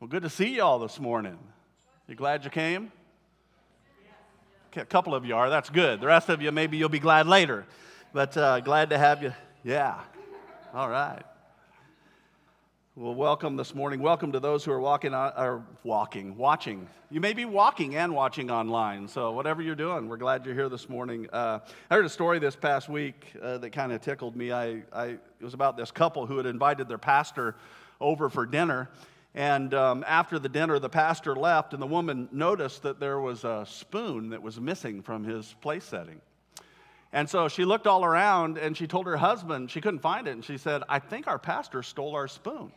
Well, good to see you all this morning. You glad you came? Okay, a couple of you are. That's good. The rest of you, maybe you'll be glad later. But uh, glad to have you. Yeah. All right. Well, welcome this morning. Welcome to those who are walking, on, or walking, watching. You may be walking and watching online. So whatever you're doing, we're glad you're here this morning. Uh, I heard a story this past week uh, that kind of tickled me. I, I, it was about this couple who had invited their pastor over for dinner, and um, after the dinner, the pastor left, and the woman noticed that there was a spoon that was missing from his place setting. And so she looked all around and she told her husband she couldn't find it. And she said, I think our pastor stole our spoon.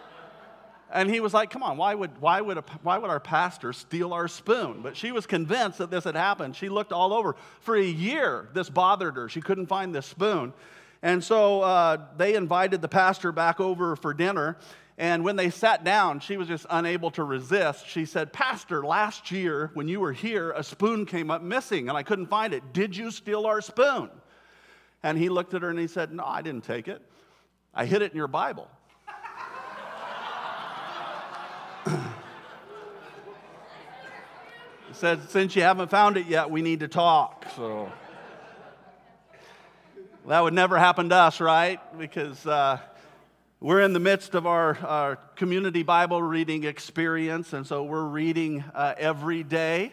and he was like, Come on, why would, why, would a, why would our pastor steal our spoon? But she was convinced that this had happened. She looked all over. For a year, this bothered her. She couldn't find this spoon. And so uh, they invited the pastor back over for dinner. And when they sat down, she was just unable to resist. She said, Pastor, last year when you were here, a spoon came up missing and I couldn't find it. Did you steal our spoon? And he looked at her and he said, No, I didn't take it. I hid it in your Bible. he said, Since you haven't found it yet, we need to talk. So that would never happen to us, right? Because. Uh, we're in the midst of our, our, community Bible reading experience, and so we're reading uh, every day,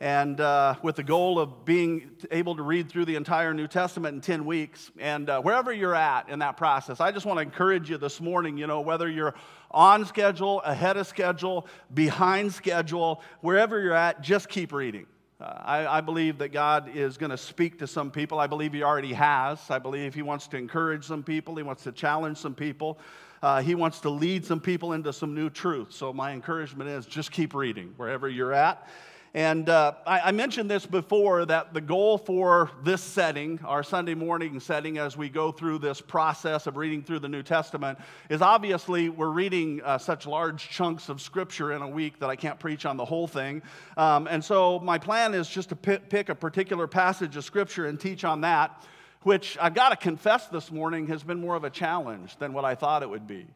and uh, with the goal of being able to read through the entire New Testament in 10 weeks. And uh, wherever you're at in that process, I just want to encourage you this morning, you know, whether you're on schedule, ahead of schedule, behind schedule, wherever you're at, just keep reading. Uh, I, I, believe that God is going to speak to some people. I believe He already has. I believe He wants to encourage some people. He wants to challenge some people. Uh, he wants to lead some people into some new truth. So, my encouragement is just keep reading wherever you're at. And uh, I, I, mentioned this before that the goal for this setting, our Sunday morning setting, as we go through this process of reading through the New Testament, is obviously we're reading uh, such large chunks of Scripture in a week that I can't preach on the whole thing. Um, and so my plan is just to p- pick a particular passage of Scripture and teach on that, which I've got to confess this morning has been more of a challenge than what I thought it would be.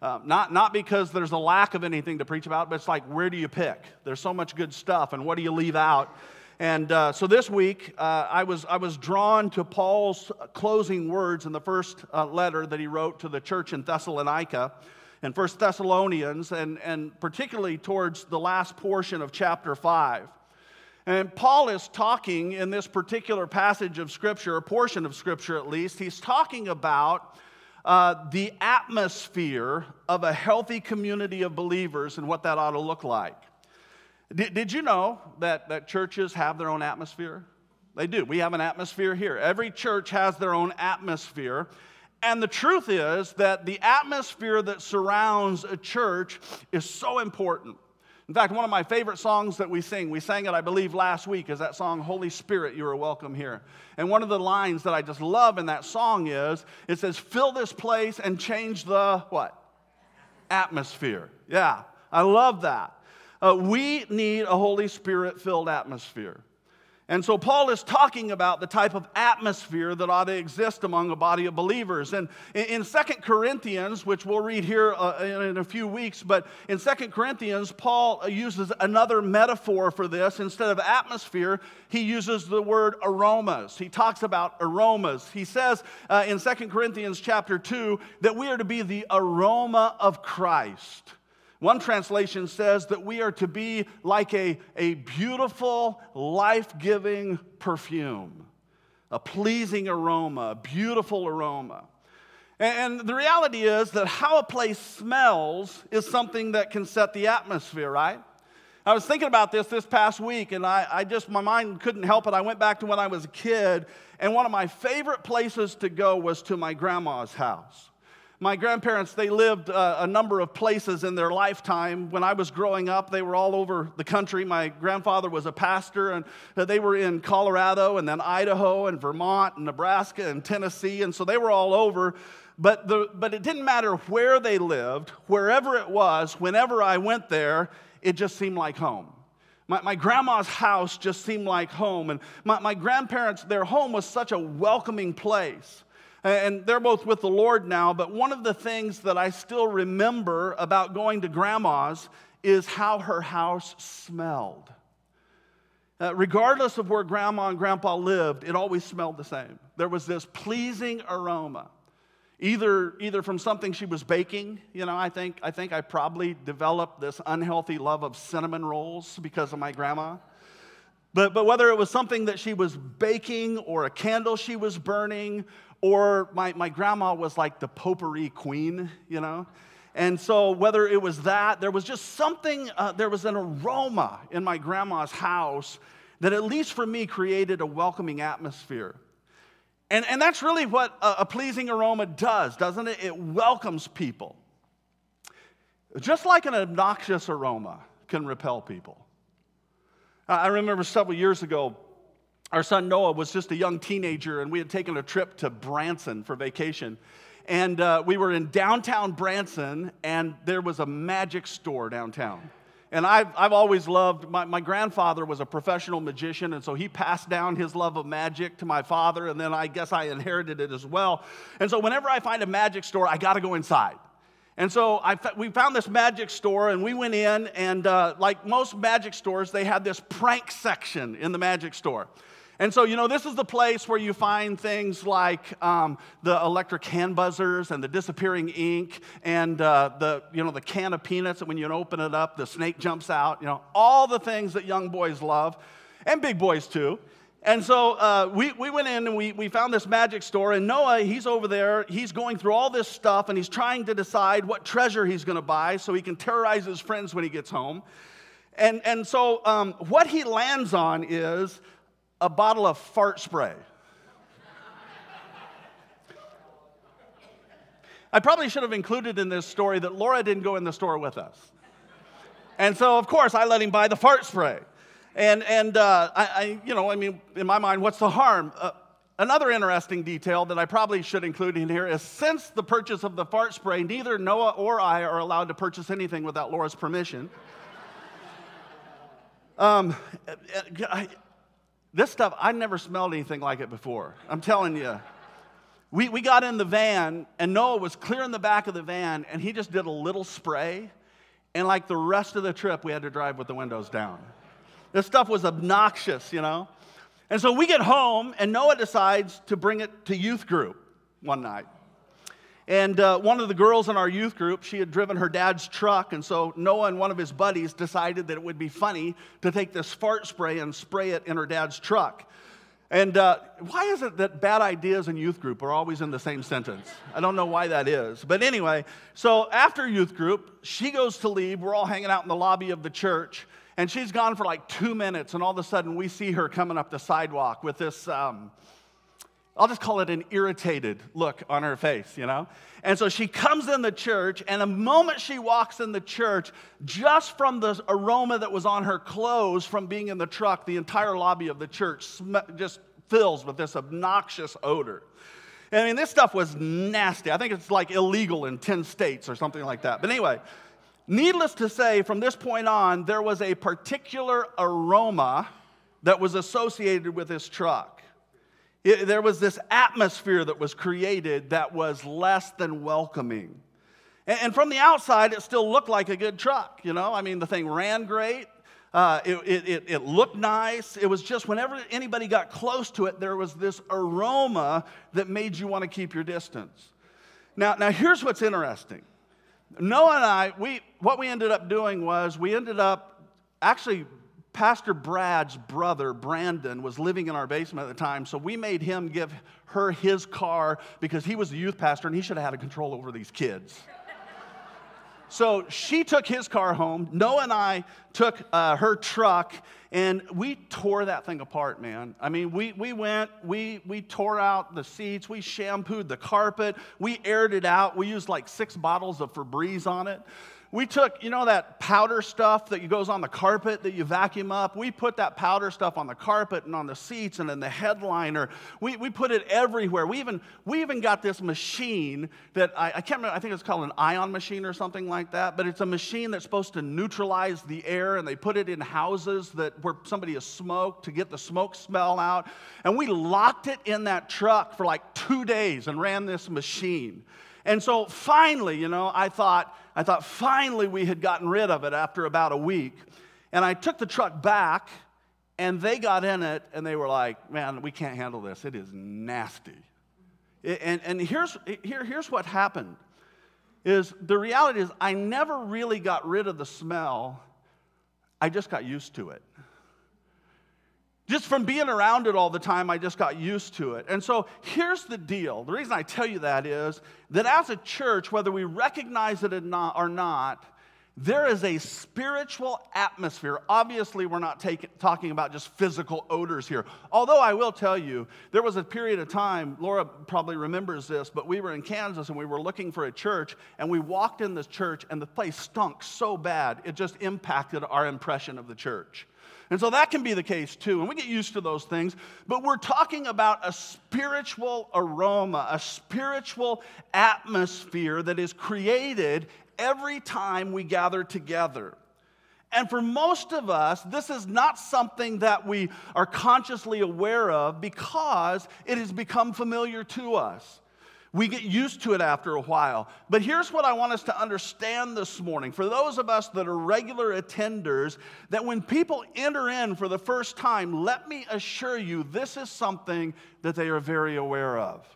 Uh, not, not because there's a lack of anything to preach about, but it's like, where do you pick? There's so much good stuff, and what do you leave out? And uh, so this week, uh, I, was, I was drawn to Paul's closing words in the first uh, letter that he wrote to the church in Thessalonica in First Thessalonians, and, and particularly towards the last portion of chapter 5. And Paul is talking in this particular passage of Scripture, a portion of Scripture at least, he's talking about uh, the atmosphere of a healthy community of believers and what that ought to look like. Did, did you know that, that churches have their own atmosphere? They do. We have an atmosphere here. Every church has their own atmosphere. And the truth is that the atmosphere that surrounds a church is so important. In fact, one of my favorite songs that we sing, we sang it, I believe, last week, is that song, Holy Spirit, You Are Welcome Here. And one of the lines that I just love in that song is it says, Fill this place and change the what? Atmosphere. Yeah, I love that. Uh, we need a Holy Spirit filled atmosphere. And so Paul is talking about the type of atmosphere that ought to exist among a body of believers. And in Second Corinthians, which we'll read here uh, in a few weeks, but in Second Corinthians, Paul uses another metaphor for this. Instead of atmosphere, he uses the word aromas. He talks about aromas. He says uh, in Second Corinthians chapter 2 that we are to be the aroma of Christ. One translation says that we are to be like a, a beautiful, life giving perfume, a pleasing aroma, beautiful aroma. And the reality is that how a place smells is something that can set the atmosphere, right? I was thinking about this this past week, and I, I, just, my mind couldn't help it. I went back to when I was a kid, and one of my favorite places to go was to my grandma's house. My grandparents, they lived uh, a number of places in their lifetime. When I was growing up, they were all over the country. My grandfather was a pastor, and uh, they were in Colorado, and then Idaho, and Vermont, and Nebraska, and Tennessee, and so they were all over. But, the, but it didn't matter where they lived, wherever it was, whenever I went there, it just seemed like home. My, my grandma's house just seemed like home. And my, my grandparents, their home was such a welcoming place. And they're both with the Lord now, but one of the things that I still remember about going to grandma's is how her house smelled. Uh, regardless of where grandma and grandpa lived, it always smelled the same. There was this pleasing aroma, either, either from something she was baking. You know, I think, I think I probably developed this unhealthy love of cinnamon rolls because of my grandma. But, but whether it was something that she was baking or a candle she was burning, or my, my grandma was like the potpourri queen, you know. And so, whether it was that, there was just something, uh, there was an aroma in my grandma's house that, at least for me, created a welcoming atmosphere. And, and that's really what a, a pleasing aroma does, doesn't it? It welcomes people. Just like an obnoxious aroma can repel people. I remember several years ago, our son Noah was just a young teenager, and we had taken a trip to Branson for vacation. And uh, we were in downtown Branson, and there was a magic store downtown. And I've, I've always loved, my, my grandfather was a professional magician, and so he passed down his love of magic to my father, and then I guess I inherited it as well. And so whenever I find a magic store, I got to go inside. And so I, we found this magic store, and we went in, and uh, like most magic stores, they had this prank section in the magic store. And so, you know, this is the place where you find things like um, the electric hand buzzers and the disappearing ink and uh, the, you know, the can of peanuts that when you open it up, the snake jumps out, you know, all the things that young boys love and big boys too. And so uh, we, we went in and we, we found this magic store, and Noah, he's over there. He's going through all this stuff, and he's trying to decide what treasure he's going to buy so he can terrorize his friends when he gets home. And, and so um, what he lands on is a bottle of fart spray. I probably should have included in this story that Laura didn't go in the store with us. And so, of course, I let him buy the fart spray. And, and uh, I, I, you know, I mean, in my mind, what's the harm? Uh, another interesting detail that I probably should include in here is since the purchase of the fart spray, neither Noah or I are allowed to purchase anything without Laura's permission. Um, I, this stuff, I never smelled anything like it before. I'm telling you. We, we got in the van, and Noah was clearing the back of the van, and he just did a little spray. And like the rest of the trip, we had to drive with the windows down. This stuff was obnoxious, you know? And so we get home, and Noah decides to bring it to youth group one night. And uh, one of the girls in our youth group, she had driven her dad's truck, and so Noah and one of his buddies decided that it would be funny to take this fart spray and spray it in her dad's truck. And uh, why is it that bad ideas in youth group are always in the same sentence? I don't know why that is. But anyway, so after youth group, she goes to leave. We're all hanging out in the lobby of the church, and she's gone for like two minutes, and all of a sudden we see her coming up the sidewalk with this. Um, I'll just call it an irritated look on her face, you know? And so she comes in the church, and the moment she walks in the church, just from the aroma that was on her clothes from being in the truck, the entire lobby of the church just fills with this obnoxious odor. I mean, this stuff was nasty. I think it's like illegal in 10 states or something like that. But anyway, needless to say, from this point on, there was a particular aroma that was associated with this truck. It, there was this atmosphere that was created that was less than welcoming. And, and, from the outside, it still looked like a good truck, you know? I mean, the thing ran great. Uh, it, it, it looked nice. It was just whenever anybody got close to it, there was this aroma that made you want to keep your distance. Now, now here's what's interesting. Noah and I, we, what we ended up doing was we ended up actually Pastor Brad's brother, Brandon, was living in our basement at the time, so we made him give her his car because he was the youth pastor and he should have had control over these kids. so she took his car home. Noah and I took uh, her truck and we tore that thing apart, man. I mean, we, we went, we, we tore out the seats, we shampooed the carpet, we aired it out, we used like six bottles of Febreze on it. We took, you know, that powder stuff that goes on the carpet that you vacuum up? We put that powder stuff on the carpet and on the seats and in the headliner. We, we put it everywhere. We even, we even got this machine that I, I can't remember, I think it's called an ion machine or something like that, but it's a machine that's supposed to neutralize the air and they put it in houses that where somebody has smoked to get the smoke smell out. And we locked it in that truck for like two days and ran this machine. And so finally, you know, I thought, I thought finally we had gotten rid of it after about a week. And I took the truck back, and they got in it, and they were like, man, we can't handle this. It is nasty. And, and here's, here, here's what happened is the reality is I never really got rid of the smell. I just got used to it just from being around it all the time, I just got used to it. And so here's the deal. The reason I tell you that is that as a church, whether we recognize it or not, there is a spiritual atmosphere. Obviously, we're not take, talking about just physical odors here. Although I will tell you, there was a period of time, Laura probably remembers this, but we were in Kansas and we were looking for a church, and we walked in this church, and the place stunk so bad, it just impacted our impression of the church. And so that can be the case too. And we get used to those things. But we're talking about a spiritual aroma, a spiritual atmosphere that is created every time we gather together. And for most of us, this is not something that we are consciously aware of because it has become familiar to us. We get used to it after a while. But here's what I want us to understand this morning. For those of us that are regular attenders, that when people enter in for the first time, let me assure you, this is something that they are very aware of.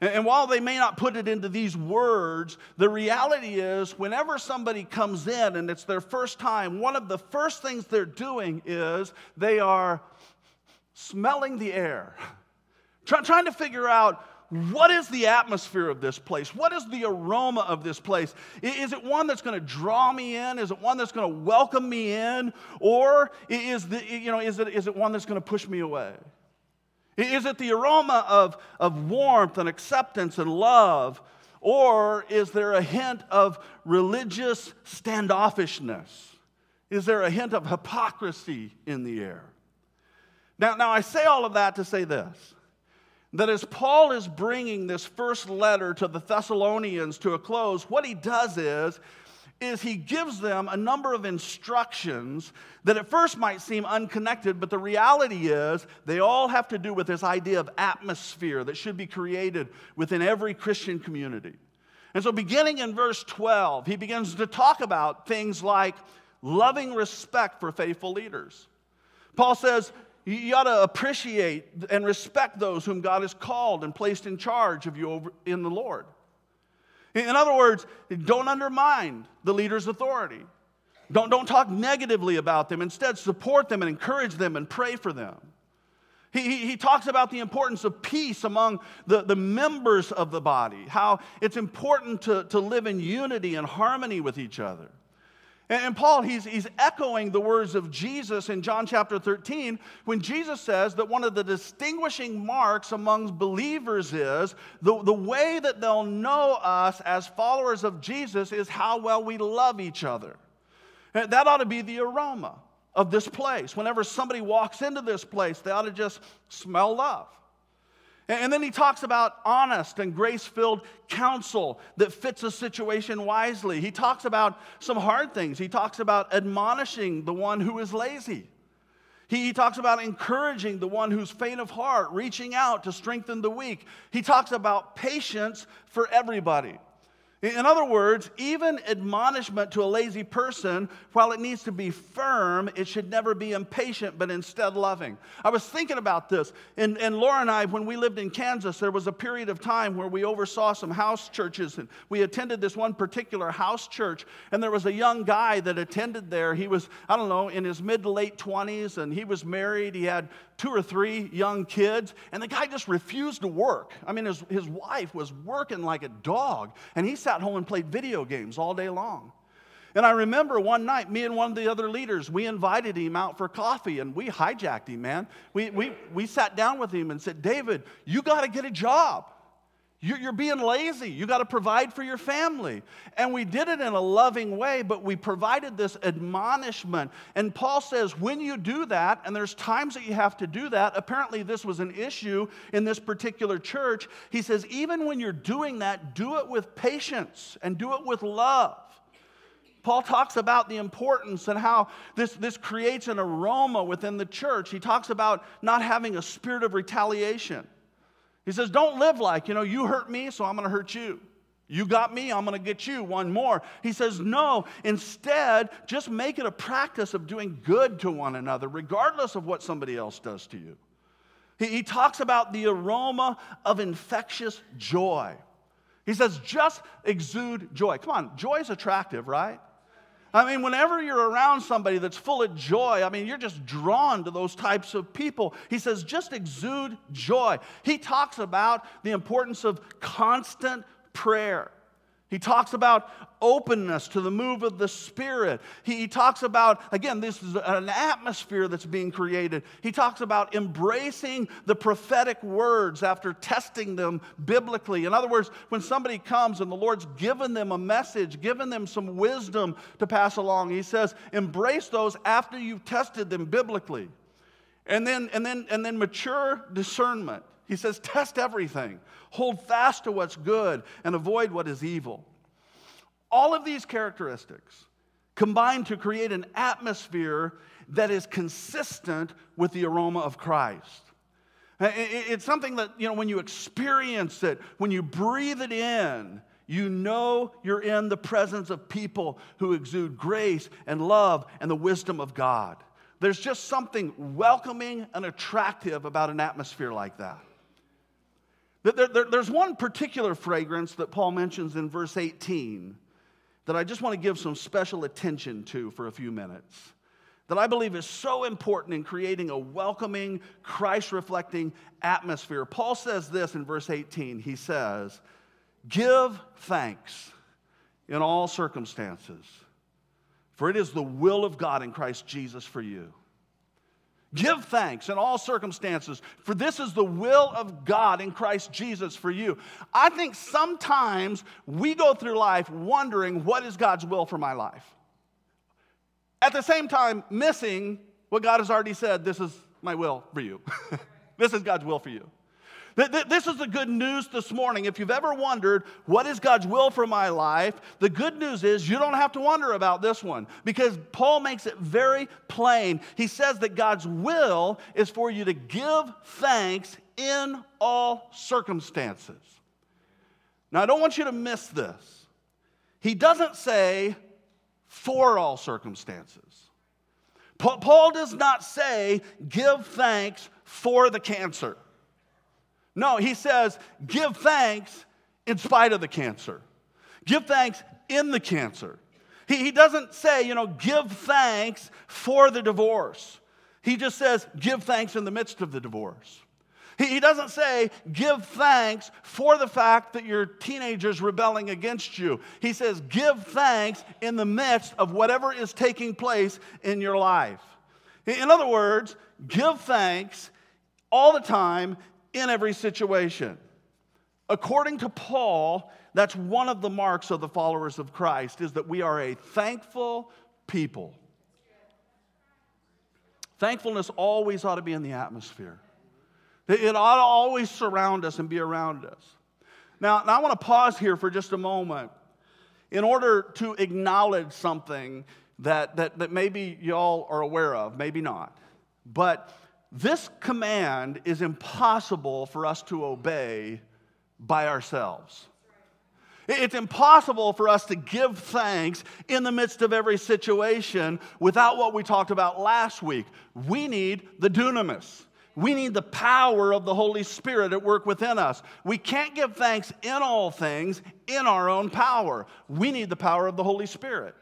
And while they may not put it into these words, the reality is whenever somebody comes in and it's their first time, one of the first things they're doing is they are smelling the air, trying to figure out what is the atmosphere of this place? What is the aroma of this place? Is it one that's going to draw me in? Is it one that's going to welcome me in? Or is, the, you know, is, it, is it one that's going to push me away? Is it the aroma of, of warmth and acceptance and love? Or is there a hint of religious standoffishness? Is there a hint of hypocrisy in the air? Now, now I say all of that to say this that as Paul is bringing this first letter to the Thessalonians to a close, what he does is, is he gives them a number of instructions that at first might seem unconnected, but the reality is they all have to do with this idea of atmosphere that should be created within every Christian community. And so, beginning in verse 12, he begins to talk about things like loving respect for faithful leaders. Paul says, you ought to appreciate and respect those whom God has called and placed in charge of you over in the Lord. In other words, don't undermine the leader's authority. Don't, don't talk negatively about them. Instead, support them and encourage them and pray for them. He, he, he, talks about the importance of peace among the, the members of the body, how it's important to, to live in unity and harmony with each other. And Paul, he's, he's echoing the words of Jesus in John chapter 13 when Jesus says that one of the distinguishing marks among believers is the, the way that they'll know us as followers of Jesus is how well we love each other. And that ought to be the aroma of this place. Whenever somebody walks into this place, they ought to just smell love. And then he talks about honest and grace filled counsel that fits a situation wisely. He talks about some hard things. He talks about admonishing the one who is lazy. He, talks about encouraging the one who's faint of heart, reaching out to strengthen the weak. He talks about patience for everybody. In other words, even admonishment to a lazy person, while it needs to be firm, it should never be impatient, but instead loving. I was thinking about this, and, and Laura and I, when we lived in Kansas, there was a period of time where we oversaw some house churches, and we attended this one particular house church, and there was a young guy that attended there. He was, I don't know, in his mid to late 20s, and he was married. He had two or three young kids, and the guy just refused to work. I mean, his, his wife was working like a dog, and he sat home and played video games all day long. And I remember one night, me and one of the other leaders, we invited him out for coffee and we hijacked him, man. We, we, we sat down with him and said, David, you got to get a job. You're being lazy. You got to provide for your family. And we did it in a loving way, but we provided this admonishment. And Paul says, when you do that, and there's times that you have to do that, apparently this was an issue in this particular church. He says, even when you're doing that, do it with patience and do it with love. Paul talks about the importance and how this, this creates an aroma within the church. He talks about not having a spirit of retaliation. He says, Don't live like, you know, you hurt me, so I'm going to hurt you. You got me, I'm going to get you one more. He says, No, instead, just make it a practice of doing good to one another, regardless of what somebody else does to you. He, he talks about the aroma of infectious joy. He says, Just exude joy. Come on, joy is attractive, right? I mean, whenever you're around somebody that's full of joy, I mean, you're just drawn to those types of people. He says, just exude joy. He talks about the importance of constant prayer. He talks about openness to the move of the Spirit. He, he, talks about, again, this is an atmosphere that's being created. He talks about embracing the prophetic words after testing them biblically. In other words, when somebody comes and the Lord's given them a message, given them some wisdom to pass along, he says, embrace those after you've tested them biblically. And then, and then, and then mature discernment. He says, test everything. Hold fast to what's good and avoid what is evil. All of these characteristics combine to create an atmosphere that is consistent with the aroma of Christ. It's something that, you know, when you experience it, when you breathe it in, you know you're in the presence of people who exude grace and love and the wisdom of God. There's just something welcoming and attractive about an atmosphere like that. There, there, there's one particular fragrance that Paul mentions in verse 18 that I just want to give some special attention to for a few minutes. That I believe is so important in creating a welcoming, Christ reflecting atmosphere. Paul says this in verse 18. He says, Give thanks in all circumstances, for it is the will of God in Christ Jesus for you. Give thanks in all circumstances, for this is the will of God in Christ Jesus for you. I think sometimes we go through life wondering what is God's will for my life. At the same time, missing what God has already said this is my will for you. this is God's will for you. This is the good news this morning. If you've ever wondered, what is God's will for my life? The good news is you don't have to wonder about this one because Paul makes it very plain. He says that God's will is for you to give thanks in all circumstances. Now, I don't want you to miss this. He doesn't say for all circumstances. Paul does not say give thanks for the cancer. No, he says, give thanks in spite of the cancer. Give thanks in the cancer. He, he doesn't say, you know, give thanks for the divorce. He just says, give thanks in the midst of the divorce. He, he doesn't say, give thanks for the fact that your teenager's rebelling against you. He says, give thanks in the midst of whatever is taking place in your life. In other words, give thanks all the time in every situation. According to Paul, that's one of the marks of the followers of Christ is that we are a thankful people. Thankfulness always ought to be in the atmosphere. It ought to always surround us and be around us. Now, now I want to pause here for just a moment in order to acknowledge something that, that, that maybe y'all are aware of, maybe not. But this command is impossible for us to obey by ourselves. It's impossible for us to give thanks in the midst of every situation without what we talked about last week. We need the dunamis. We need the power of the Holy Spirit at work within us. We can't give thanks in all things in our own power. We need the power of the Holy Spirit.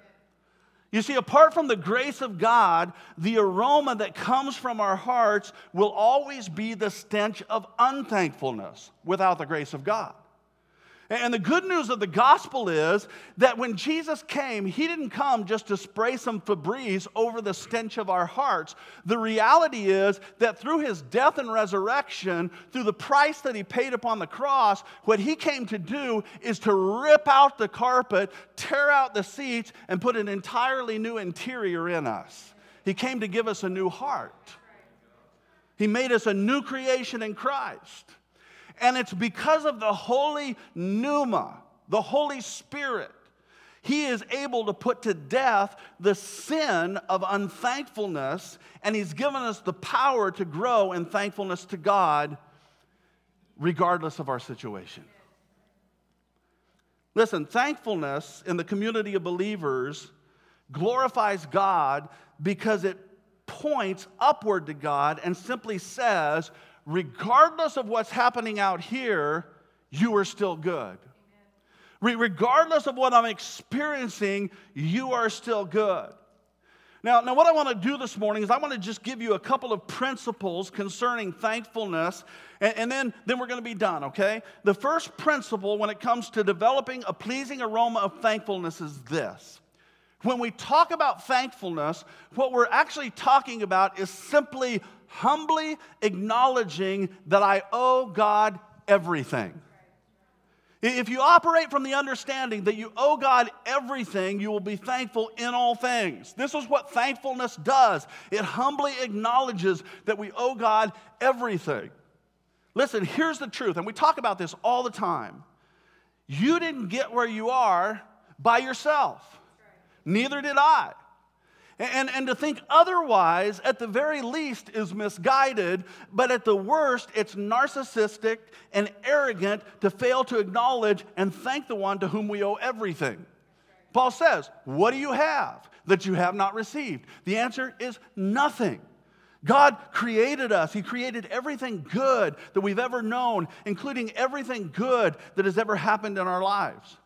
You see, apart from the grace of God, the aroma that comes from our hearts will always be the stench of unthankfulness without the grace of God. And the good news of the gospel is that when Jesus came, he didn't come just to spray some Febreze over the stench of our hearts. The reality is that through his death and resurrection, through the price that he paid upon the cross, what he came to do is to rip out the carpet, tear out the seats, and put an entirely new interior in us. He came to give us a new heart. He made us a new creation in Christ. And it's because of the holy pneuma, the Holy Spirit, he is able to put to death the sin of unthankfulness, and he's given us the power to grow in thankfulness to God regardless of our situation. Listen, thankfulness in the community of believers glorifies God because it points upward to God and simply says, regardless of what's happening out here, you are still good. regardless of what I'm experiencing, you are still good. Now, now, what I want to do this morning is I want to just give you a couple of principles concerning thankfulness, and, and, then, then we're going to be done, okay? The first principle when it comes to developing a pleasing aroma of thankfulness is this. When we talk about thankfulness, what we're actually talking about is simply humbly acknowledging that I owe God everything. If you operate from the understanding that you owe God everything, you will be thankful in all things. This is what thankfulness does it humbly acknowledges that we owe God everything. Listen, here's the truth, and we talk about this all the time. You didn't get where you are by yourself, neither did I. And, and to think otherwise, at the very least, is misguided, but at the worst, it's narcissistic and arrogant to fail to acknowledge and thank the one to whom we owe everything. Paul says, What do you have that you have not received? The answer is nothing. God created us. He created everything good that we've ever known, including everything good that has ever happened in our lives.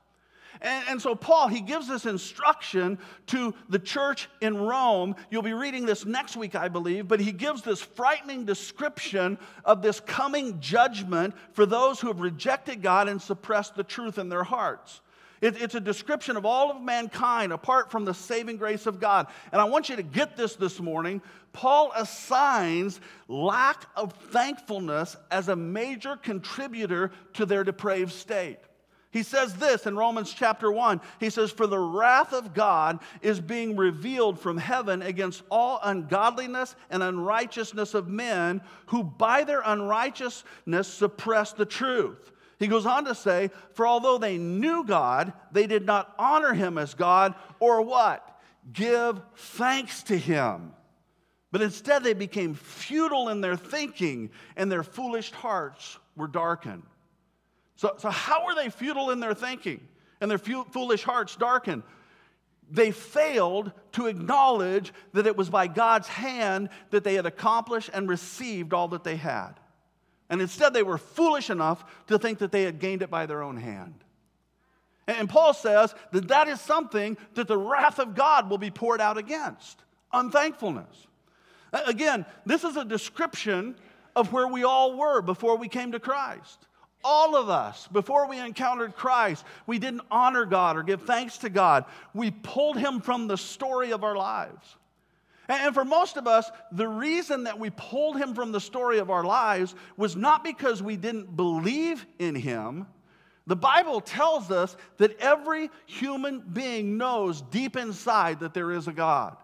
And, and, so, Paul, he gives this instruction to the church in Rome. You'll be reading this next week, I believe, but he gives this frightening description of this coming judgment for those who have rejected God and suppressed the truth in their hearts. It, it's a description of all of mankind apart from the saving grace of God. And I want you to get this this morning. Paul assigns lack of thankfulness as a major contributor to their depraved state. He says this in Romans chapter 1. He says, For the wrath of God is being revealed from heaven against all ungodliness and unrighteousness of men who by their unrighteousness suppress the truth. He goes on to say, For although they knew God, they did not honor him as God or what? Give thanks to him. But instead, they became futile in their thinking, and their foolish hearts were darkened. So, so how were they futile in their thinking and their foolish hearts darkened? They failed to acknowledge that it was by God's hand that they had accomplished and received all that they had. And instead, they were foolish enough to think that they had gained it by their own hand. And Paul says that that is something that the wrath of God will be poured out against unthankfulness. Again, this is a description of where we all were before we came to Christ. All of us, before we encountered Christ, we didn't honor God or give thanks to God. We pulled Him from the story of our lives. And for most of us, the reason that we pulled Him from the story of our lives was not because we didn't believe in Him. The Bible tells us that every human being knows deep inside that there is a God.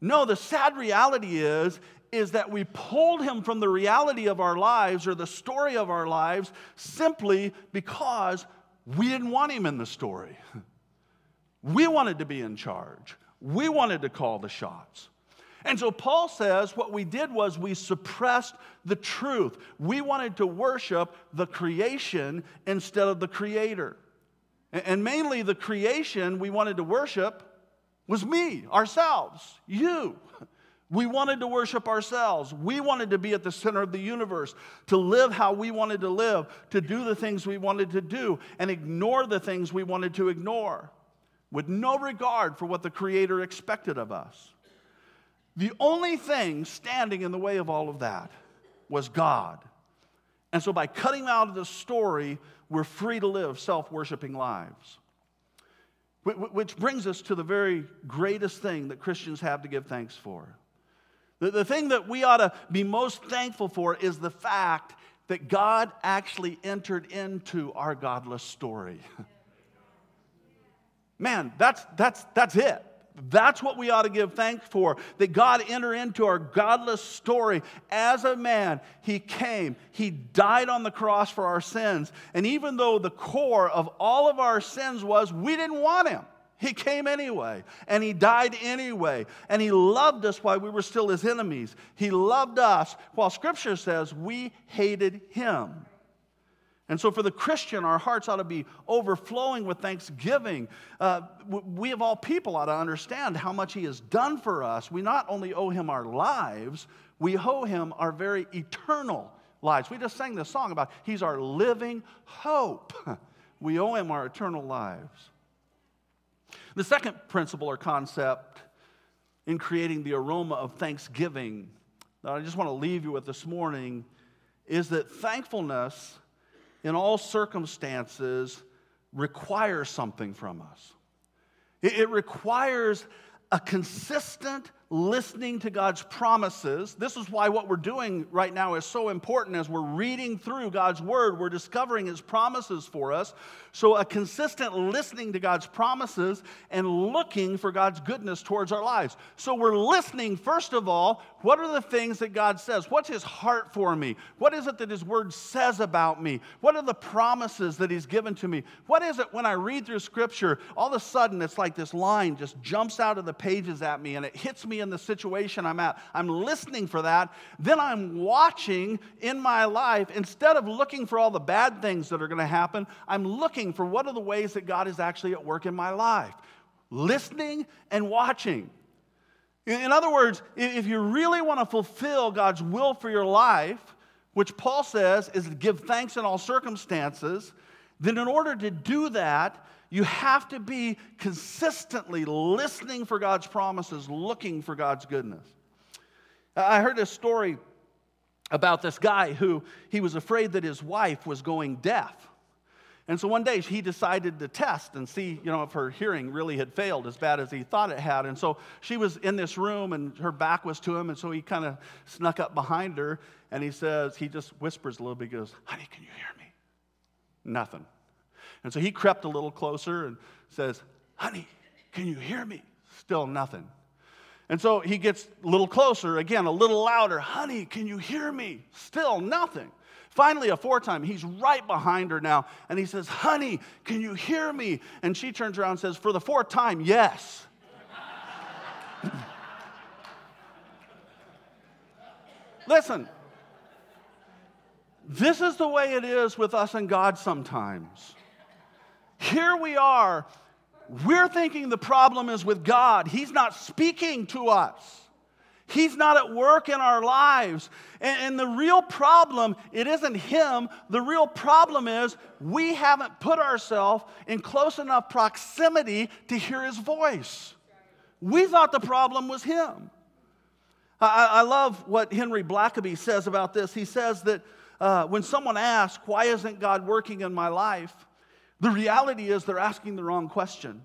No, the sad reality is is that we pulled him from the reality of our lives or the story of our lives simply because we didn't want him in the story. We wanted to be in charge, we wanted to call the shots. And so Paul says what we did was we suppressed the truth. We wanted to worship the creation instead of the creator. And mainly the creation we wanted to worship was me, ourselves, you. We wanted to worship ourselves. We wanted to be at the center of the universe, to live how we wanted to live, to do the things we wanted to do, and ignore the things we wanted to ignore, with no regard for what the Creator expected of us. The only thing standing in the way of all of that was God. And so by cutting out of the story, we're free to live self worshiping lives. Which brings us to the very greatest thing that Christians have to give thanks for. The, the thing that we ought to be most thankful for is the fact that God actually entered into our godless story. Man, that's, that's, that's it. That's what we ought to give thanks for. That God entered into our godless story as a man. He came, He died on the cross for our sins. And even though the core of all of our sins was we didn't want Him, He came anyway. And He died anyway. And He loved us while we were still His enemies. He loved us while Scripture says we hated Him. And so, for the Christian, our hearts ought to be overflowing with thanksgiving. Uh, we, of all people, ought to understand how much He has done for us. We not only owe Him our lives, we owe Him our very eternal lives. We just sang this song about He's our living hope. We owe Him our eternal lives. The second principle or concept in creating the aroma of thanksgiving that I just want to leave you with this morning is that thankfulness in all circumstances requires something from us. It, requires a consistent listening to God's promises. This is why what we're doing right now is so important as we're reading through God's word, we're discovering his promises for us. So, a consistent listening to God's promises and looking for God's goodness towards our lives. So, we're listening, first of all, what are the things that God says? What's his heart for me? What is it that his word says about me? What are the promises that he's given to me? What is it when I read through scripture, all of a sudden it's like this line just jumps out of the pages at me and it hits me in the situation I'm at. I'm listening for that. Then I'm watching in my life. Instead of looking for all the bad things that are going to happen, I'm looking for what are the ways that God is actually at work in my life. Listening and watching. In other words, if you really want to fulfill God's will for your life, which Paul says is to give thanks in all circumstances, then in order to do that, you have to be consistently listening for God's promises, looking for God's goodness. I heard a story about this guy who he was afraid that his wife was going deaf. And so one day he decided to test and see, you know, if her hearing really had failed as bad as he thought it had. And so she was in this room and her back was to him. And so he kind of snuck up behind her and he says, he just whispers a little bit, he goes, Honey, can you hear me? Nothing. And so he crept a little closer and says, Honey, can you hear me? Still nothing. And so he gets a little closer, again, a little louder. Honey, can you hear me? Still nothing. Finally, a fourth time, he's right behind her now, and he says, Honey, can you hear me? And she turns around and says, For the fourth time, yes. Listen, this is the way it is with us and God sometimes. Here we are. We're thinking the problem is with God. He's not speaking to us. He's not at work in our lives. And, and, the real problem, it isn't him. The real problem is we haven't put ourselves in close enough proximity to hear his voice. We thought the problem was him. I, I love what Henry Blackaby says about this. He says that uh, when someone asks, Why isn't God working in my life? The reality is they're asking the wrong question.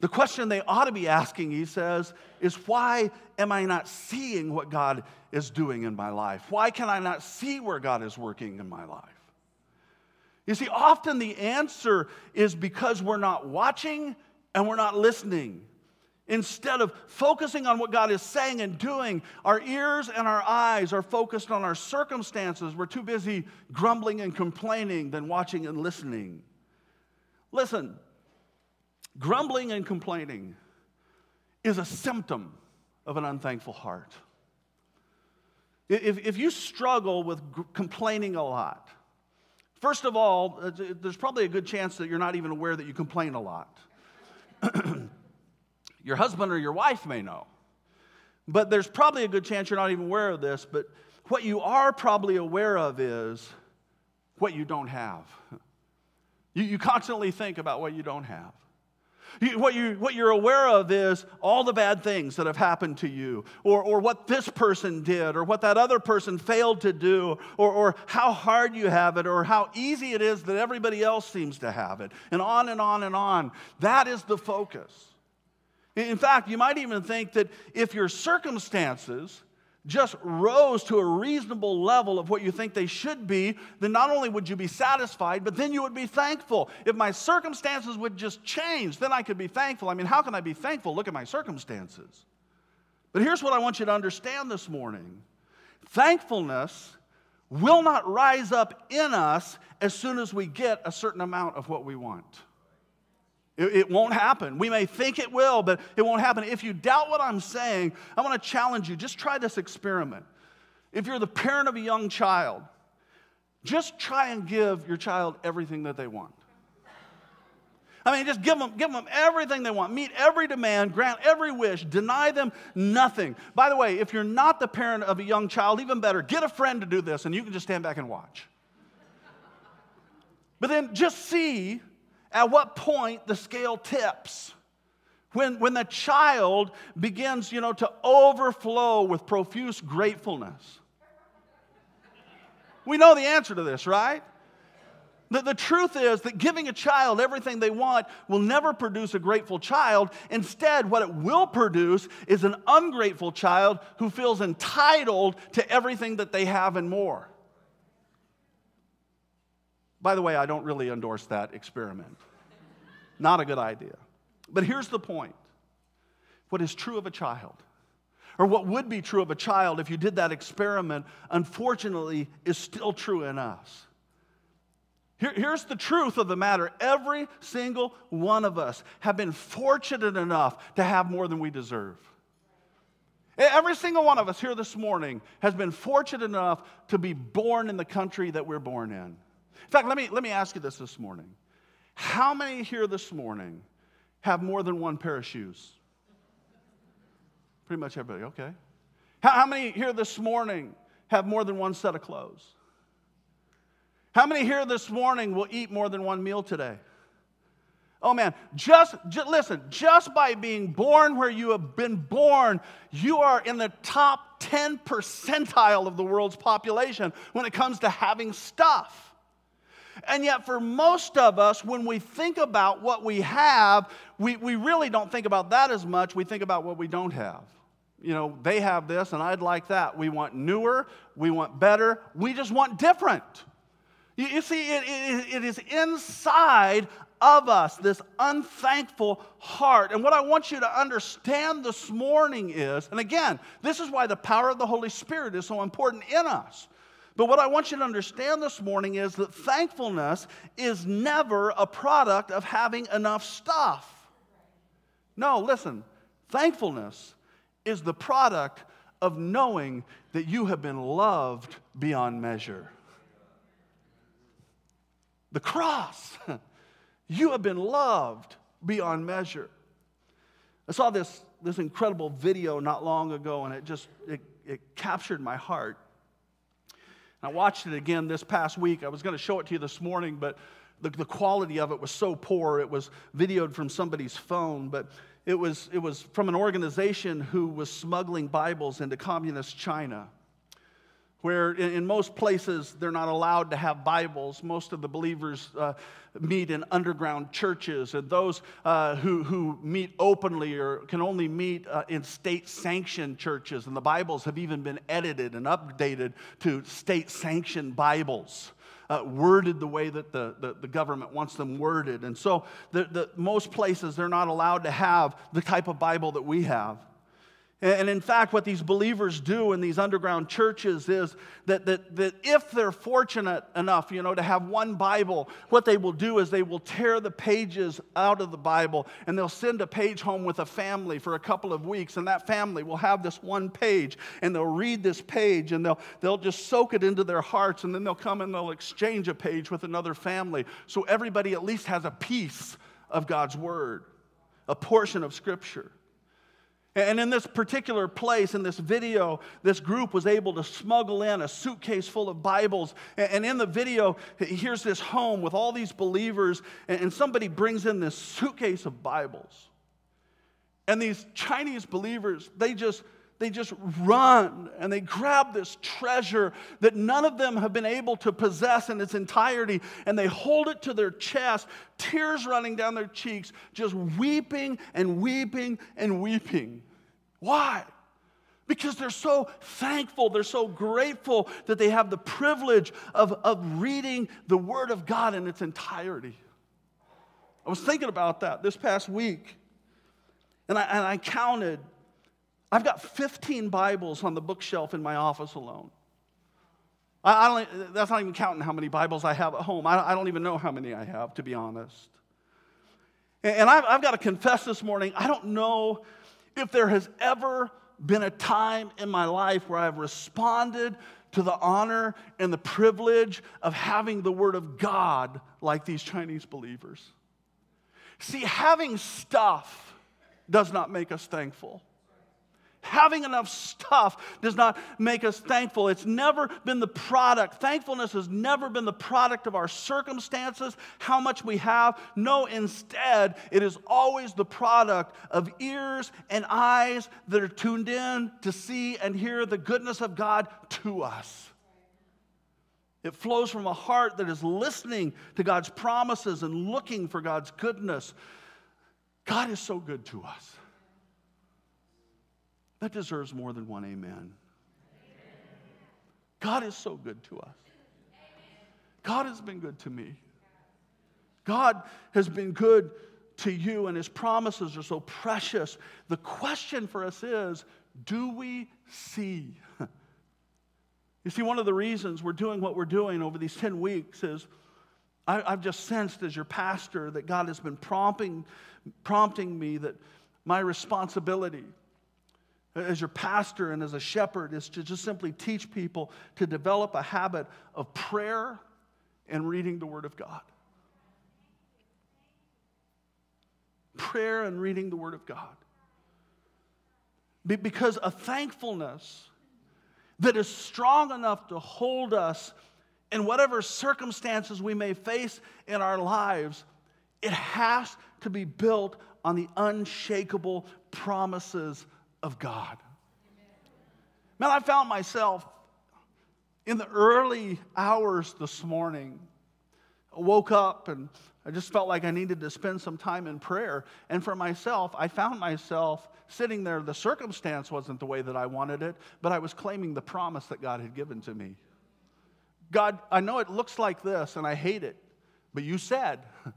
The question they ought to be asking, he says, is why am I not seeing what God is doing in my life? Why can I not see where God is working in my life? You see, often the answer is because we're not watching and we're not listening. Instead of focusing on what God is saying and doing, our ears and our eyes are focused on our circumstances. We're too busy grumbling and complaining than watching and listening. Listen, grumbling and complaining is a symptom of an unthankful heart. If, if you struggle with complaining a lot, first of all, uh, there's probably a good chance that you're not even aware that you complain a lot. your husband or your wife may know. But there's probably a good chance you're not even aware of this. But what you are probably aware of is what you don't have. You, you constantly think about what you don't have. You, what, you, what you're aware of is all the bad things that have happened to you, or, or what this person did, or what that other person failed to do, or, or how hard you have it, or how easy it is that everybody else seems to have it, and on and on and on. That is the focus. In fact, you might even think that if your circumstances just rose to a reasonable level of what you think they should be, then not only would you be satisfied, but then you would be thankful. If my circumstances would just change, then I could be thankful. I mean, how can I be thankful? Look at my circumstances. But here's what I want you to understand this morning thankfulness will not rise up in us as soon as we get a certain amount of what we want. It, it, won't happen. We may think it will, but it won't happen. If you doubt what I'm saying, I want to challenge you. Just try this experiment. If you're the parent of a young child, just try and give your child everything that they want. I mean, just give them, give them everything they want. Meet every demand, grant every wish, deny them nothing. By the way, if you're not the parent of a young child, even better, get a friend to do this and you can just stand back and watch. But then just see at what point the scale tips. When, when the child begins, you know, to overflow with profuse gratefulness. We know the answer to this, right? The, the truth is that giving a child everything they want will never produce a grateful child. Instead, what it will produce is an ungrateful child who feels entitled to everything that they have and more. By the way, I don't really endorse that experiment. Not a good idea. But here's the point what is true of a child, or what would be true of a child if you did that experiment, unfortunately, is still true in us. Here, here's the truth of the matter every single one of us have been fortunate enough to have more than we deserve. Every single one of us here this morning has been fortunate enough to be born in the country that we're born in. In fact, let me, let me ask you this this morning. How many here this morning have more than one pair of shoes? Pretty much everybody, okay. How, how many here this morning have more than one set of clothes? How many here this morning will eat more than one meal today? Oh man, just, just, listen, just by being born where you have been born, you are in the top 10 percentile of the world's population when it comes to having stuff. And yet, for most of us, when we think about what we have, we, we really don't think about that as much. We think about what we don't have. You know, they have this and I'd like that. We want newer, we want better, we just want different. You, you see, it, it, it is inside of us, this unthankful heart. And what I want you to understand this morning is, and again, this is why the power of the Holy Spirit is so important in us. But what I want you to understand this morning is that thankfulness is never a product of having enough stuff. No, listen, thankfulness is the product of knowing that you have been loved beyond measure. The cross, you have been loved beyond measure. I saw this, this incredible video not long ago, and it just it, it captured my heart. I watched it again this past week. I was going to show it to you this morning, but the, the quality of it was so poor. It was videoed from somebody's phone, but it was, it was from an organization who was smuggling Bibles into communist China where in, most places they're not allowed to have Bibles. Most of the believers uh, meet in underground churches, and those uh, who, who meet openly or can only meet uh, in state sanctioned churches. And the Bibles have even been edited and updated to state sanctioned Bibles. Uh, worded the way that the, the, the, government wants them worded. And so, the, the, most places, they're not allowed to have the type of Bible that we have. And in fact, what these believers do in these underground churches is that, that, that if they're fortunate enough, you know, to have one Bible, what they will do is they will tear the pages out of the Bible and they'll send a page home with a family for a couple of weeks. And that family will have this one page and they'll read this page and they'll, they'll just soak it into their hearts and then they'll come and they'll exchange a page with another family. So everybody at least has a piece of God's Word, a portion of Scripture. And in this particular place, in this video, this group was able to smuggle in a suitcase full of Bibles. And in the video, here's this home with all these believers, and somebody brings in this suitcase of Bibles. And these Chinese believers, they just they just run and they grab this treasure that none of them have been able to possess in its entirety and they hold it to their chest, tears running down their cheeks, just weeping and weeping and weeping. Why? Because they're so thankful, they're so grateful that they have the privilege of, of reading the Word of God in its entirety. I was thinking about that this past week, and I, and I counted. I've got 15 Bibles on the bookshelf in my office alone. I, don't, that's not even counting how many Bibles I have at home. I, don't even know how many I have, to be honest. And, I've got to confess this morning, I don't know if there has ever been a time in my life where I've responded to the honor and the privilege of having the Word of God like these Chinese believers. See, having stuff does not make us thankful. Having enough stuff does not make us thankful. It's never been the product. Thankfulness has never been the product of our circumstances, how much we have. No, instead, it is always the product of ears and eyes that are tuned in to see and hear the goodness of God to us. It flows from a heart that is listening to God's promises and looking for God's goodness. God is so good to us. That deserves more than one amen. amen. God is so good to us. God has been good to me. God has been good to you, and His promises are so precious. The question for us is do we see? You see, one of the reasons we're doing what we're doing over these 10 weeks is I, have just sensed as your pastor that God has been prompting, prompting me that my responsibility as your pastor and as a shepherd is to just simply teach people to develop a habit of prayer and reading the Word of God. Prayer and reading the Word of God. Because a thankfulness that is strong enough to hold us in whatever circumstances we may face in our lives, it has to be built on the unshakable promises of God. Man, I found myself in the early hours this morning. I woke up and I just felt like I needed to spend some time in prayer. And for myself, I found myself sitting there. The circumstance wasn't the way that I wanted it, but I was claiming the promise that God had given to me. God, I know it looks like this and I hate it, but you said.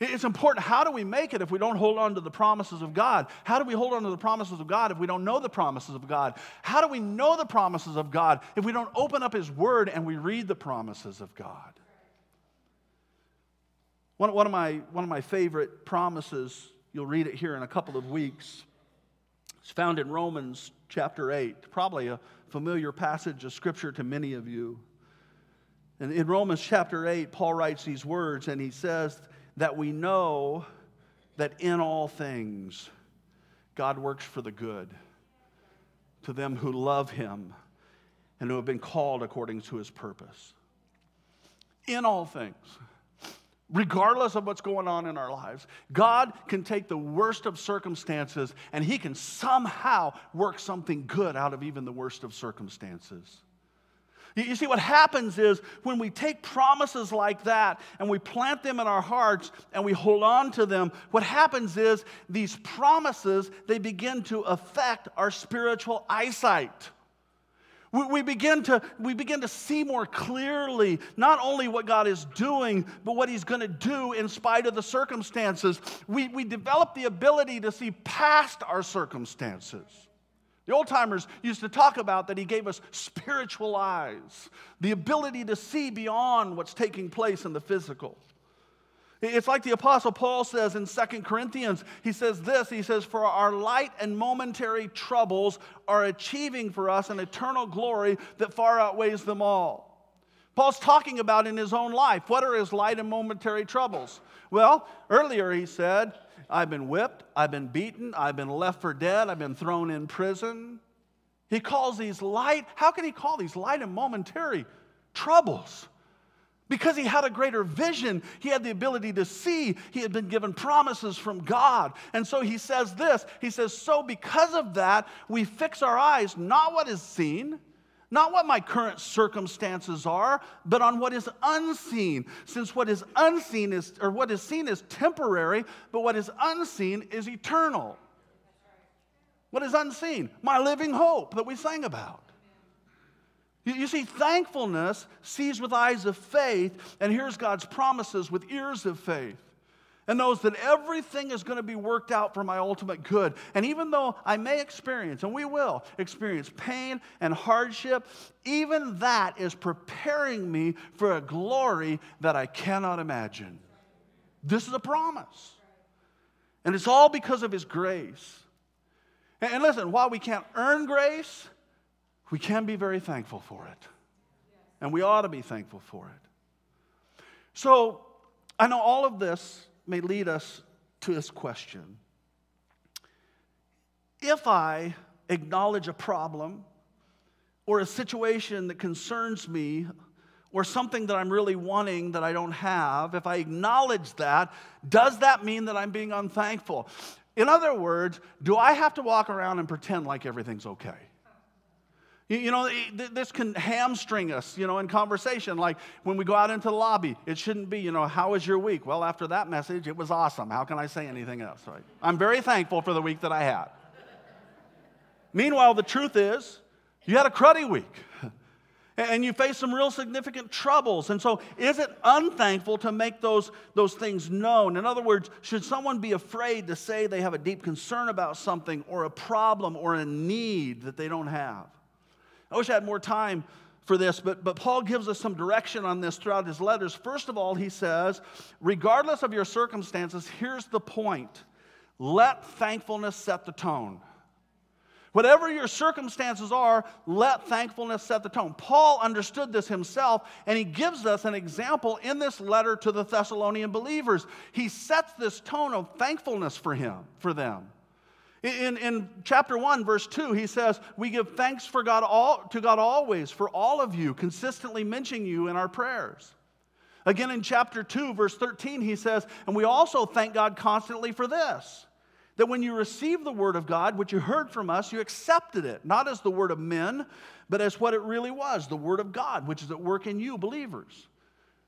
It's important. How do we make it if we don't hold on to the promises of God? How do we hold on to the promises of God if we don't know the promises of God? How do we know the promises of God if we don't open up His Word and we read the promises of God? One, one, of, my, one of my favorite promises, you'll read it here in a couple of weeks, it's found in Romans chapter 8, probably a familiar passage of Scripture to many of you. And in Romans chapter 8, Paul writes these words, and he says, that we know that in all things God works for the good to them who love him and who have been called according to his purpose. In all things, regardless of what's going on in our lives, God can take the worst of circumstances and he can somehow work something good out of even the worst of circumstances. You see, what happens is when we take promises like that and we plant them in our hearts and we hold on to them, what happens is these promises, they begin to affect our spiritual eyesight. We, begin to, we begin to see more clearly not only what God is doing, but what He's going to do in spite of the circumstances. We, we develop the ability to see past our circumstances. The old timers used to talk about that he gave us spiritual eyes, the ability to see beyond what's taking place in the physical. It's like the Apostle Paul says in Second Corinthians. He says this He says, For our light and momentary troubles are achieving for us an eternal glory that far outweighs them all. Paul's talking about in his own life. What are his light and momentary troubles? Well, earlier he said, I've been whipped, I've been beaten, I've been left for dead, I've been thrown in prison. He calls these light, how can he call these light and momentary troubles? Because he had a greater vision, he had the ability to see, he had been given promises from God. And so he says this He says, So because of that, we fix our eyes not what is seen, not what my current circumstances are, but on what is unseen. Since what is unseen is, or what is seen is temporary, but what is unseen is eternal. What is unseen? My living hope that we sang about. You see, thankfulness sees with eyes of faith and hears God's promises with ears of faith and knows that everything is going to be worked out for my ultimate good. And even though I may experience, and we will experience pain and hardship, even that is preparing me for a glory that I cannot imagine. This is a promise. And it's all because of His grace. And listen, while we can't earn grace, we can be very thankful for it. And we ought to be thankful for it. So, I know all of this may lead us to this question. If I acknowledge a problem or a situation that concerns me or something that I'm really wanting that I don't have, if I acknowledge that, does that mean that I'm being unthankful? In other words, do I have to walk around and pretend like everything's okay? You know, this can hamstring us, you know, in conversation. Like when we go out into the lobby, it shouldn't be, you know, how was your week? Well, after that message, it was awesome. How can I say anything else, right? I'm very thankful for the week that I had. Meanwhile, the truth is, you had a cruddy week and you face some real significant troubles. And so, is it unthankful to make those, those things known? In other words, should someone be afraid to say they have a deep concern about something or a problem or a need that they don't have? I wish I had more time for this, but, but Paul gives us some direction on this throughout his letters. First of all, he says, regardless of your circumstances, here's the point let thankfulness set the tone. Whatever your circumstances are, let thankfulness set the tone. Paul understood this himself, and he gives us an example in this letter to the Thessalonian believers. He sets this tone of thankfulness for him, for them. In, in chapter 1, verse 2, he says, We give thanks for God all, to God always for all of you, consistently mentioning you in our prayers. Again, in chapter 2, verse 13, he says, And we also thank God constantly for this that when you received the word of God, which you heard from us, you accepted it, not as the word of men, but as what it really was the word of God, which is at work in you, believers.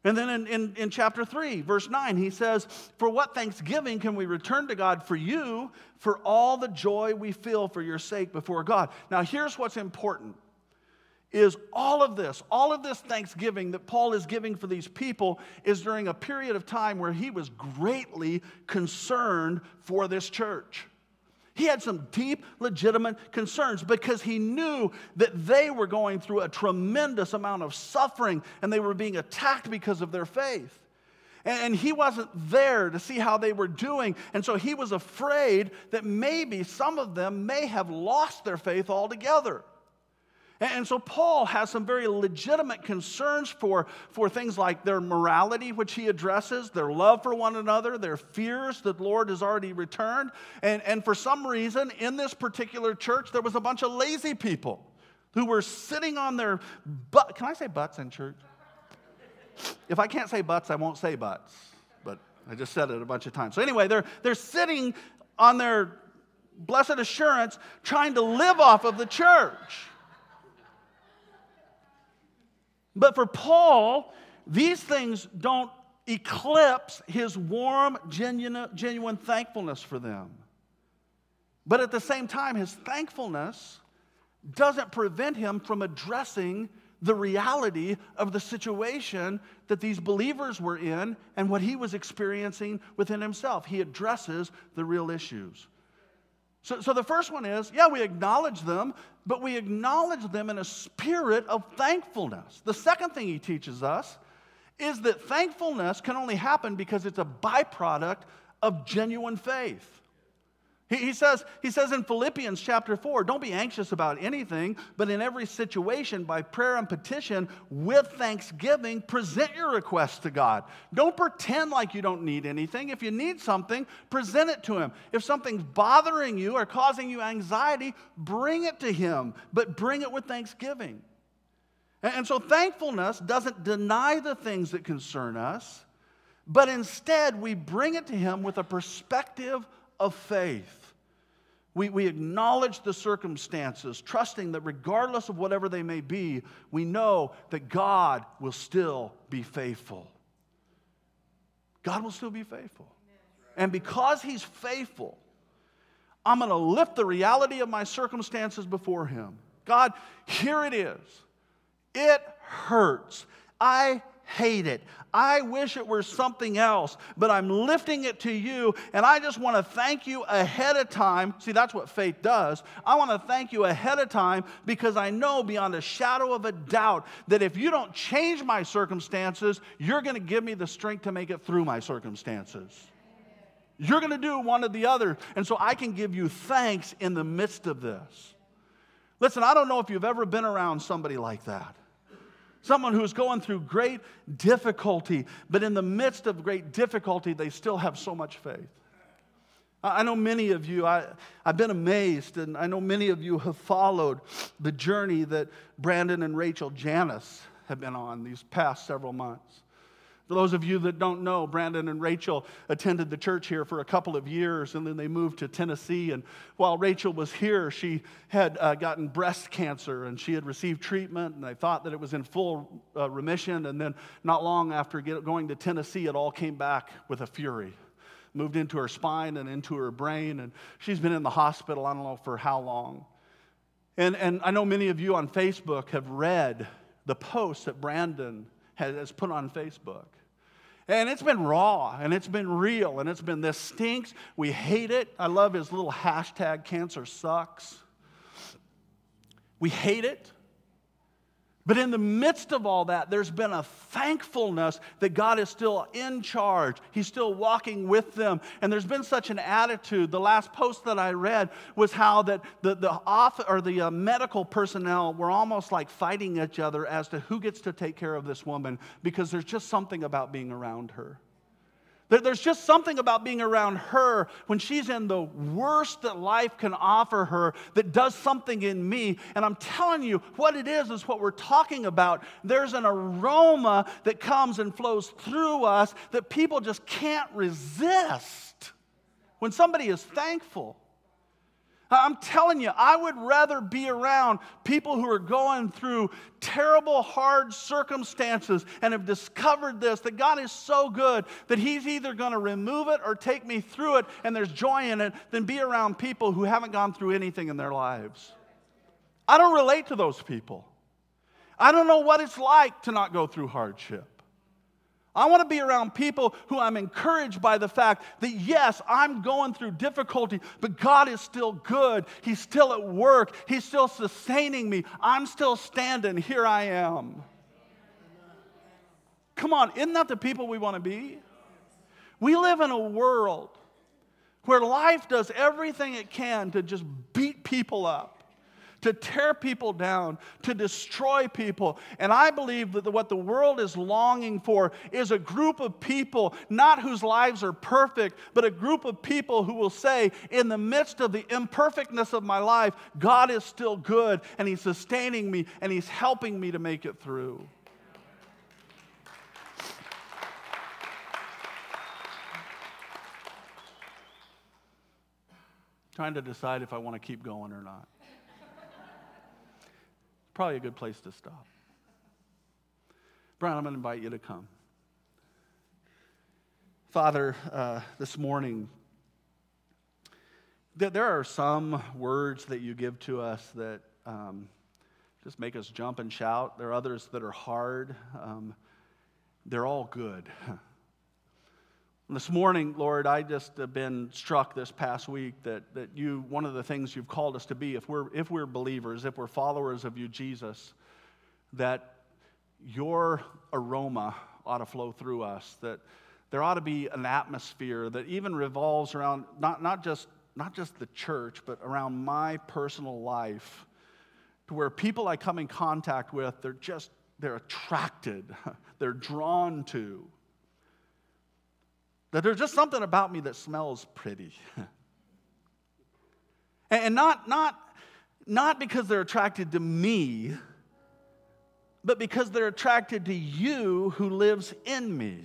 And then in, in, in, chapter 3, verse 9, he says, For what thanksgiving can we return to God for you, for all the joy we feel for your sake before God? Now, here's what's important is all of this, all of this thanksgiving that Paul is giving for these people is during a period of time where he was greatly concerned for this church. He had some deep, legitimate concerns because he knew that they were going through a tremendous amount of suffering and they were being attacked because of their faith. And he wasn't there to see how they were doing. And so he was afraid that maybe some of them may have lost their faith altogether. And so Paul has some very legitimate concerns for, for things like their morality, which he addresses, their love for one another, their fears that the Lord has already returned. And, and for some reason, in this particular church, there was a bunch of lazy people who were sitting on their butt. Can I say butts in church? If I can't say butts, I won't say butts. But I just said it a bunch of times. So anyway, they're, they're sitting on their blessed assurance trying to live off of the church. But for Paul, these things don't eclipse his warm, genuine, genuine thankfulness for them. But at the same time, his thankfulness doesn't prevent him from addressing the reality of the situation that these believers were in and what he was experiencing within himself. He addresses the real issues. So, so the first one is yeah, we acknowledge them, but we acknowledge them in a spirit of thankfulness. The second thing he teaches us is that thankfulness can only happen because it's a byproduct of genuine faith. He, he, says, he says in Philippians chapter 4 don't be anxious about anything, but in every situation, by prayer and petition, with thanksgiving, present your requests to God. Don't pretend like you don't need anything. If you need something, present it to Him. If something's bothering you or causing you anxiety, bring it to Him, but bring it with thanksgiving. And, and so thankfulness doesn't deny the things that concern us, but instead we bring it to Him with a perspective of faith. We, we acknowledge the circumstances, trusting that regardless of whatever they may be, we know that God will still be faithful. God will still be faithful. And because He's faithful, I'm going to lift the reality of my circumstances before Him. God, here it is. It hurts. I hate it. I wish it were something else, but I'm lifting it to you, and I just want to thank you ahead of time. See, that's what faith does. I want to thank you ahead of time because I know beyond a shadow of a doubt that if you don't change my circumstances, you're going to give me the strength to make it through my circumstances. You're going to do one or the other, and so I can give you thanks in the midst of this. Listen, I don't know if you've ever been around somebody like that someone who's going through great difficulty, but in the midst of great difficulty, they still have so much faith. I know many of you, I, I've been amazed, and I know many of you have followed the journey that Brandon and Rachel Janis have been on these past several months. For those of you that don't know, Brandon and Rachel attended the church here for a couple of years and then they moved to Tennessee. And while Rachel was here, she had uh, gotten breast cancer and she had received treatment and they thought that it was in full uh, remission. And then, not long after get, going to Tennessee, it all came back with a fury. Moved into her spine and into her brain. And she's been in the hospital, I don't know for how long. And, and I know many of you on Facebook have read the posts that Brandon has put on Facebook. And it's been raw and it's been real and it's been this stinks. We hate it. I love his little hashtag cancer sucks. We hate it. But in the midst of all that, there's been a thankfulness that God is still in charge. He's still walking with them. And there's been such an attitude. The last post that I read was how that the, the off, or the uh, medical personnel were almost like fighting each other as to who gets to take care of this woman because there's just something about being around her. There's just something about being around her when she's in the worst that life can offer her that does something in me. And I'm telling you, what it is is what we're talking about. There's an aroma that comes and flows through us that people just can't resist when somebody is thankful. I'm telling you, I would rather be around people who are going through terrible, hard circumstances and have discovered this that God is so good that He's either going to remove it or take me through it and there's joy in it than be around people who haven't gone through anything in their lives. I don't relate to those people. I don't know what it's like to not go through hardship. I want to be around people who I'm encouraged by the fact that, yes, I'm going through difficulty, but God is still good. He's still at work. He's still sustaining me. I'm still standing. Here I am. Come on, isn't that the people we want to be? We live in a world where life does everything it can to just beat people up to tear people down, to destroy people. And I believe that what the world is longing for is a group of people, not whose lives are perfect, but a group of people who will say, in the midst of the imperfectness of my life, God is still good and He's sustaining me and He's helping me to make it through. Trying to decide if I want to keep going or not probably a good place to stop. Brian, I'm going to invite you to come. Father, uh, this morning, there are some words that you give to us that um, just make us jump and shout. There are others that are hard. Um, they're all good. This morning, Lord, I just have been struck this past week that, that you, one of the things you've called us to be, if we're, if we're believers, if we're followers of you, Jesus, that your aroma ought to flow through us, that there ought to be an atmosphere that even revolves around not, not just not just the church, but around my personal life to where people I come in contact with, they're just, they're attracted, they're drawn to. That there's just something about me that smells pretty. and not, not, not because they're attracted to me, but because they're attracted to you who lives in me.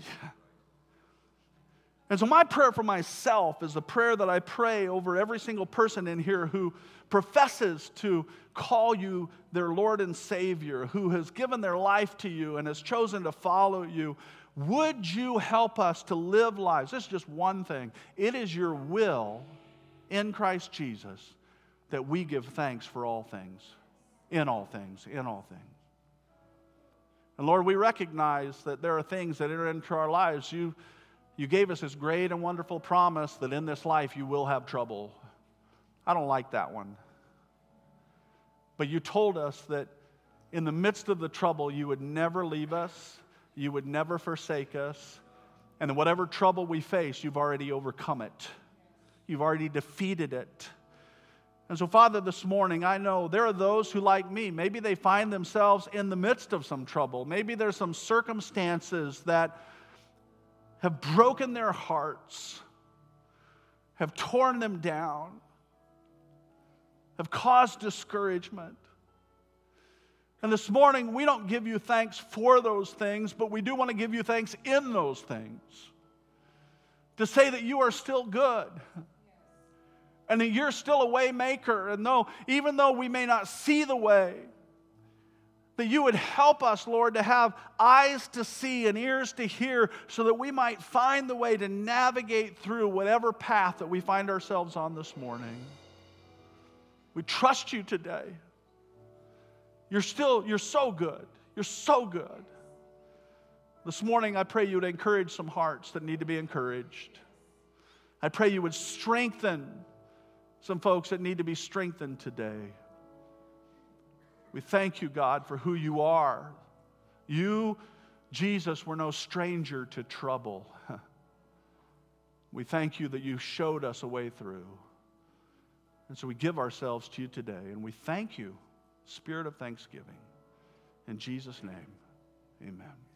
And so, my prayer for myself is a prayer that I pray over every single person in here who professes to call you their Lord and Savior, who has given their life to you and has chosen to follow you. Would you help us to live lives? This is just one thing. It is your will in Christ Jesus that we give thanks for all things, in all things, in all things. And Lord, we recognize that there are things that enter into our lives. You you gave us this great and wonderful promise that in this life you will have trouble. I don't like that one. But you told us that in the midst of the trouble, you would never leave us, you would never forsake us, and whatever trouble we face, you've already overcome it, you've already defeated it. And so, Father, this morning, I know there are those who, like me, maybe they find themselves in the midst of some trouble. Maybe there's some circumstances that have broken their hearts, have torn them down, have caused discouragement. And this morning, we don't give you thanks for those things, but we do want to give you thanks in those things. To say that you are still good and that you're still a way maker. And though, even though we may not see the way, that you would help us, Lord, to have eyes to see and ears to hear so that we might find the way to navigate through whatever path that we find ourselves on this morning. We trust you today. You're still, you're so good. You're so good. This morning, I pray you would encourage some hearts that need to be encouraged. I pray you would strengthen some folks that need to be strengthened today. We thank you, God, for who you are. You, Jesus, were no stranger to trouble. We thank you that you showed us a way through. And so we give ourselves to you today, and we thank you, Spirit of thanksgiving. In Jesus' name, amen.